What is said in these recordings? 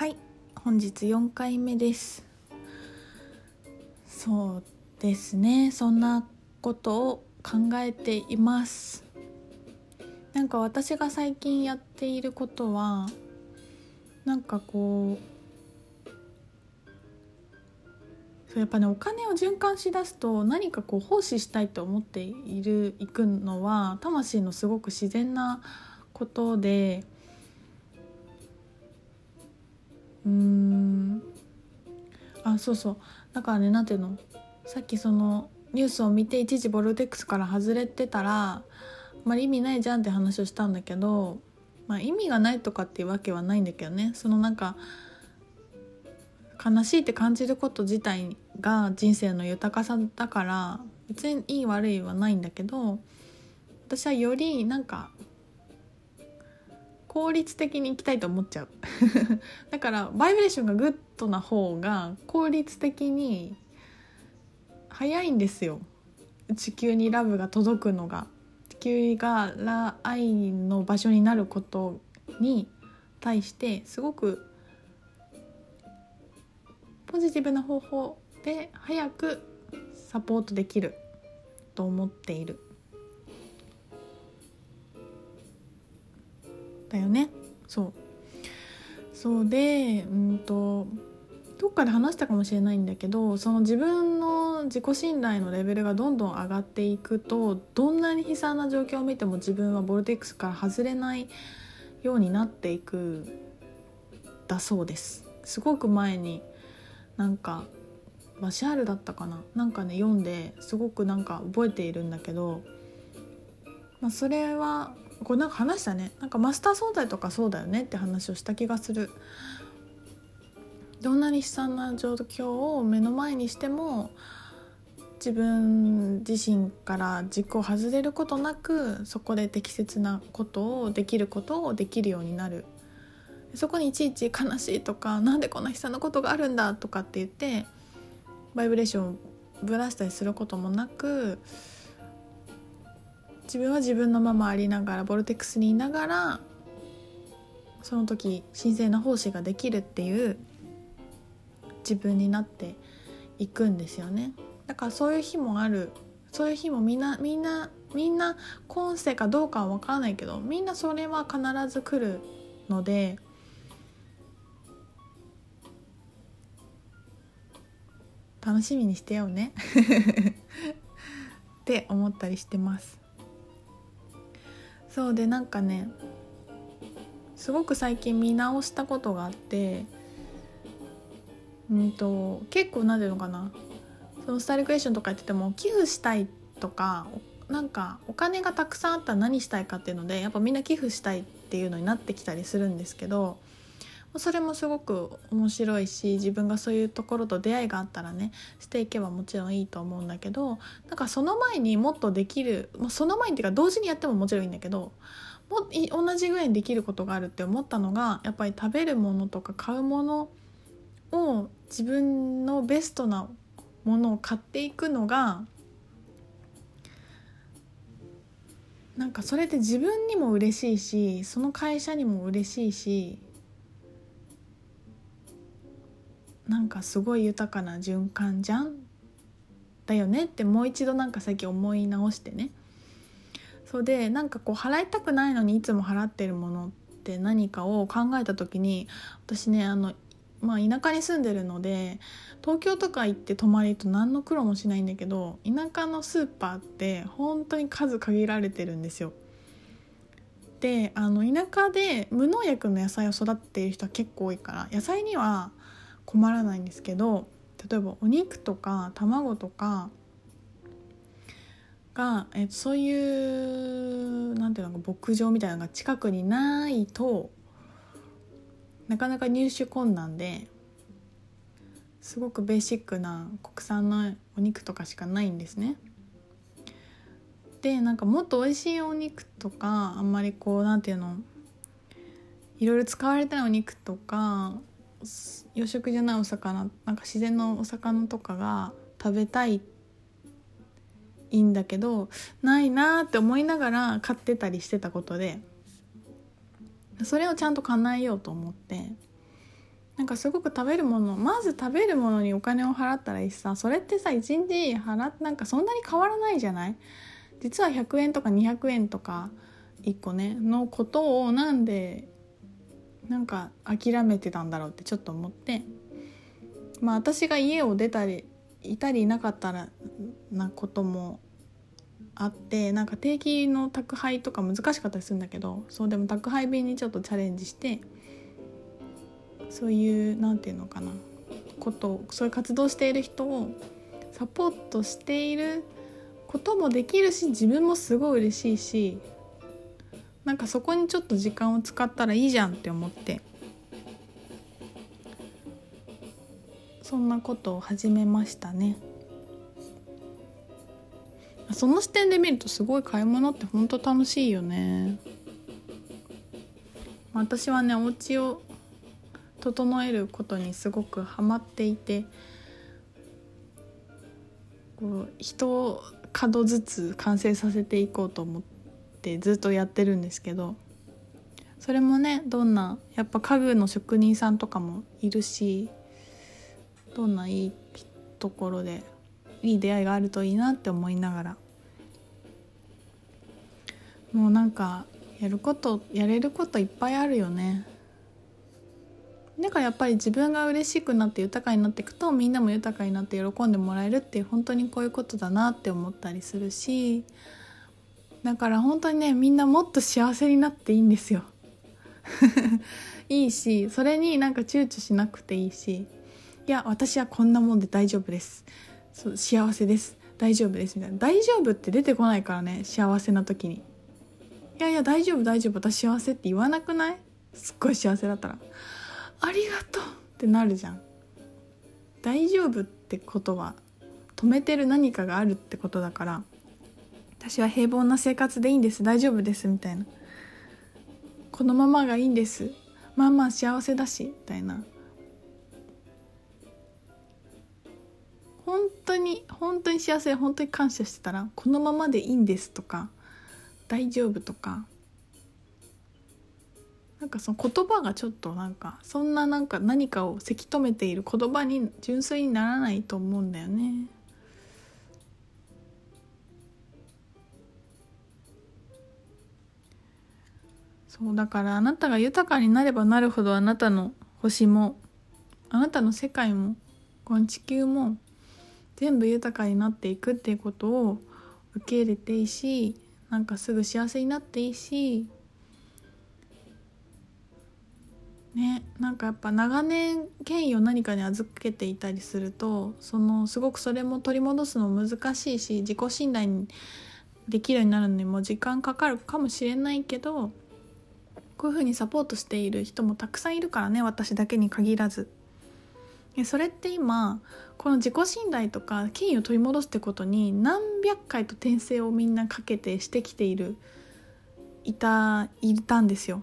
はい本日4回目です。そうですねそんなことを考えています。なんか私が最近やっていることはなんかこうそうやっぱねお金を循環しだすと何かこう奉仕したいと思っているいくのは魂のすごく自然なことでうん。あそうそう。だからね何ていうの？さっきそのニュースを見て一時ボルテックスから外れてたらあまり意味ないじゃんって話をしたんだけど、まあ、意味がないとかっていうわけはないんだけどね。そのなんか悲しいって感じること自体が人生の豊かさだから別にいい悪いはないんだけど私はよりなんか効率的に行きたいと思っちゃう。だから vibration が good な方が効率的に早いんですよ。地球に love が届くのが。地球がラ愛の場所になることに対してすごくポジティブな方法で早くサポートできると思っている。だよね。そう。そうでうんとどっかで話したかもしれないんだけどその自分の自己信頼のレベルがどんどん上がっていくとどんなに悲惨な状況を見ても自分はボルテックスから外れないようになっていくだそうです。すごく前になんかバシャールだったかな？なんかね読んですごくなんか覚えているんだけど、まあ、それはこれなんか話したね。なんかマスター存在とかそうだよねって話をした気がする。どんなに悲惨な状況を目の前にしても自分自身から軸を外れることなくそこで適切なことをできることをできるようになる。そこにいちいち悲しいとかなんでこんな悲惨なことがあるんだとかって言ってバイブレーションをぶらしたりすることもなく自分は自分のままありながらボルテックスにいながらその時神聖な奉仕ができるっていう自分になっていくんですよね。だからそういう日もある。そういう日もみんなみんなみんな今世かどうかは分からないけどみんなそれは必ず来るので楽しみにしてよね。って思ったりしてます。そうでなんかねすごく最近見直したことがあってうんと結構何ていうのかなそのスタイルクエスチョンとかやってても寄付したいとかなんかお金がたくさんあったら何したいかっていうのでやっぱみんな寄付したいっていうのになってきたりするんですけどそれもすごく面白いし自分がそういうところと出会いがあったらねしていけばもちろんいいと思うんだけどなんかその前にもっとできるその前にっていうか同時にやってももちろんいいんだけども同じぐらいにできることがあるって思ったのがやっぱり食べるものとか買うものを自分のベストなものを買っていくのがなんかそれって自分にも嬉しいしその会社にも嬉しいしなんかすごい豊かな循環じゃんだよねってもう一度なんか最近思い直してねそうでなんかこう払いたくないのにいつも払ってるものって何かを考えた時に私ねあのまあ田舎に住んでるので東京とか行って泊まりと何の苦労もしないんだけど田舎のスーパーって本当に数限られてるんですよ。であの田舎で無農薬の野菜を育てている人は結構多いから野菜には困らないんですけど例えばお肉とか卵とかが、えそういうなんていうのか牧場みたいなのが近くにないとなかなか入手困難ですごくベーシックな国産のお肉とかしかないんですね。でなんかもっと美味しいお肉とかあんまりこうなんていうのいろいろ使われたお肉とか養殖じゃないお魚なんか自然のお魚とかが食べたいいいんだけどないなって思いながら買ってたりしてたことでそれをちゃんと叶えようと思って。なんかすごく食べるものまず食べるものにお金を払ったらいいしさそれってさ1日払っなんかそんなに変わらないじゃない？実は100円とか200円とか1個ねのことをなんでなんか諦めてたんだろうってちょっと思ってまあ私が家を出たりいたりいなかったらなこともあってなんか定期の宅配とか難しかったりするんだけどそうでも宅配便にちょっとチャレンジしてそういう何て言うのかなことそういう活動している人をサポートしていることもできるし自分もすごい嬉しいしなんかそこにちょっと時間を使ったらいいじゃんって思って。そんなことを始めましたね。その視点で見るとすごい買い物って本当楽しいよね。私はねお家を整えることにすごくハマっていてこう一角ずつ完成させていこうと思って。ってずっとやってるんですけどそれもねどんなやっぱ家具の職人さんとかもいるしどんないいところでいい出会いがあるといいなって思いながらもうなんかやることやれることいっぱいあるよね。だからやっぱり自分が嬉しくなって豊かになっていくとみんなも豊かになって喜んでもらえるって本当にこういうことだなって思ったりするしだから本当にねみんなもっと幸せになっていいんですよ。いいしそれになんか躊躇しなくていいし。いや私はこんなもんで大丈夫です。そう幸せです。大丈夫です。みたいな。大丈夫って出てこないからね幸せな時に。いやいや大丈夫大丈夫。私幸せって言わなくない？すっごい幸せだったら。ありがとうってなるじゃん。大丈夫ってことは止めてる何かがあるってことだから。私は平凡な生活でいいんです。大丈夫です。みたいな。このままがいいんです。まあまあ幸せだし。みたいな。本当に本当に幸せ本当に感謝してたらこのままでいいんですとか大丈夫とか。なんかその言葉がちょっとなんかそんななんか何かをせき止めている言葉に純粋にならないと思うんだよね。そうだからあなたが豊かになればなるほどあなたの星もあなたの世界もこの地球も全部豊かになっていくっていうことを受け入れていいしなんかすぐ幸せになっていいしねなんかやっぱ長年権威を何かに預けていたりするとそのすごくそれも取り戻すの難しいし自己信頼できるようになるのにも時間かかるかもしれないけどこういうふうにサポートしている人もたくさんいるからね私だけに限らず。それって今この自己信頼とか権威を取り戻すってことに何百回と転生をみんなかけてしてきているいたいたんですよ。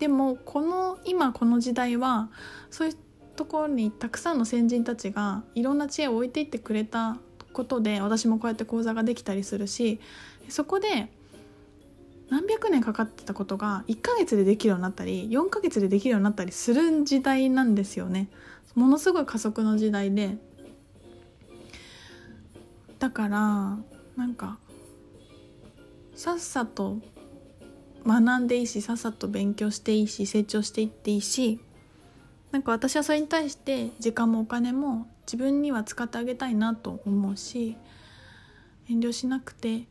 でもこの今この時代はそういうところにたくさんの先人たちがいろんな知恵を置いていってくれたことで私もこうやって講座ができたりするしそこで何百年かかってたことが1ヶ月でできるようになったり4ヶ月でできるようになったりする時代なんですよね。ものすごい加速の時代で。だからなんかさっさと学んでいいしさっさと勉強していいし成長していっていいしなんか私はそれに対して時間もお金も自分には使ってあげたいなと思うし遠慮しなくて。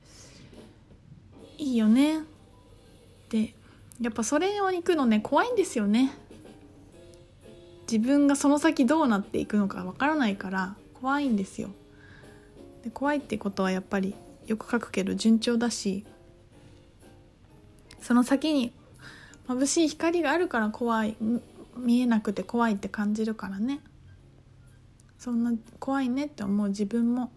いいよね。ってやっぱそれを行くのね怖いんですよね。自分がその先どうなっていくのかわからないから怖いんですよ。で怖いってことはやっぱりよく書くけど順調だしその先に眩しい光があるから怖い見えなくて怖いって感じるからね。そんな怖いねって思う自分も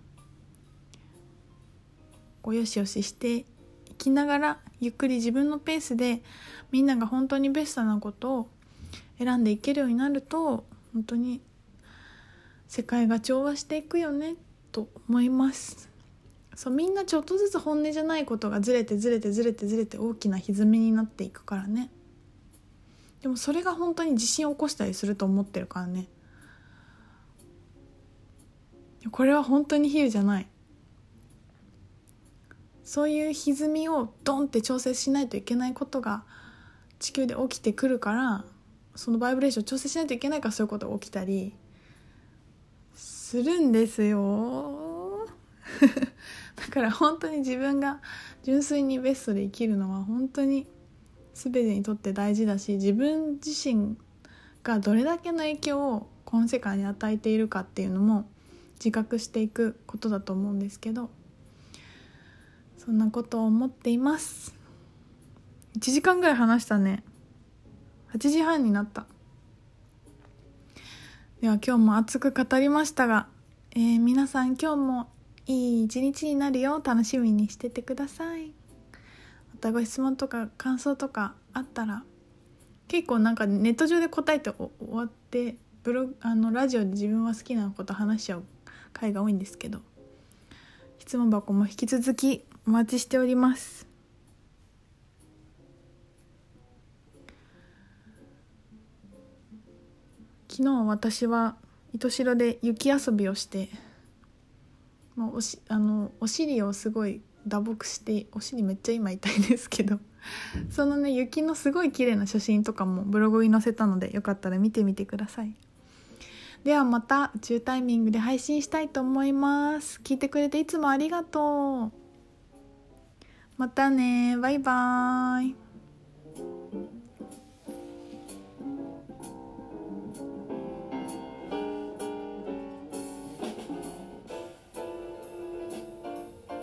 こうよしよししてきながらゆっくり自分のペースでみんなが本当にベストなことを選んでいけるようになると本当に世界が調和していくよねと思います。そうみんなちょっとずつ本音じゃないことがずれてずれてずれてずれて大きな歪みになっていくからね。でもそれが本当に地震を起こしたりすると思ってるからね。これは本当に比喩じゃない。そういう歪みをドンって調整しないといけないことが地球で起きてくるからそのバイブレーション調整しないといけないからそういうことが起きたりするんですよ。だから本当に自分が純粋にベストで生きるのは本当に全てにとって大事だし自分自身がどれだけの影響をこの世界に与えているかっていうのも自覚していくことだと思うんですけどそんなことを思っています。1時間ぐらい話したね。8時半になった。では今日も熱く語りましたが、えー、皆さん今日もいい一日になるよう楽しみにしててください。またご質問とか感想とかあったら結構なんかネット上で答えて終わってブログあのラジオで自分は好きなこと話しちゃう回が多いんですけど質問箱も引き続きお待ちしております。昨日私は糸代で雪遊びをしてもうおしあのお尻をすごい打撲してお尻めっちゃ今痛いですけどそのね雪のすごい綺麗な写真とかもブログに載せたのでよかったら見てみてください。ではまた宇宙タイミングで配信したいと思います。聞いてくれていつもありがとう。またね。バイバーイ。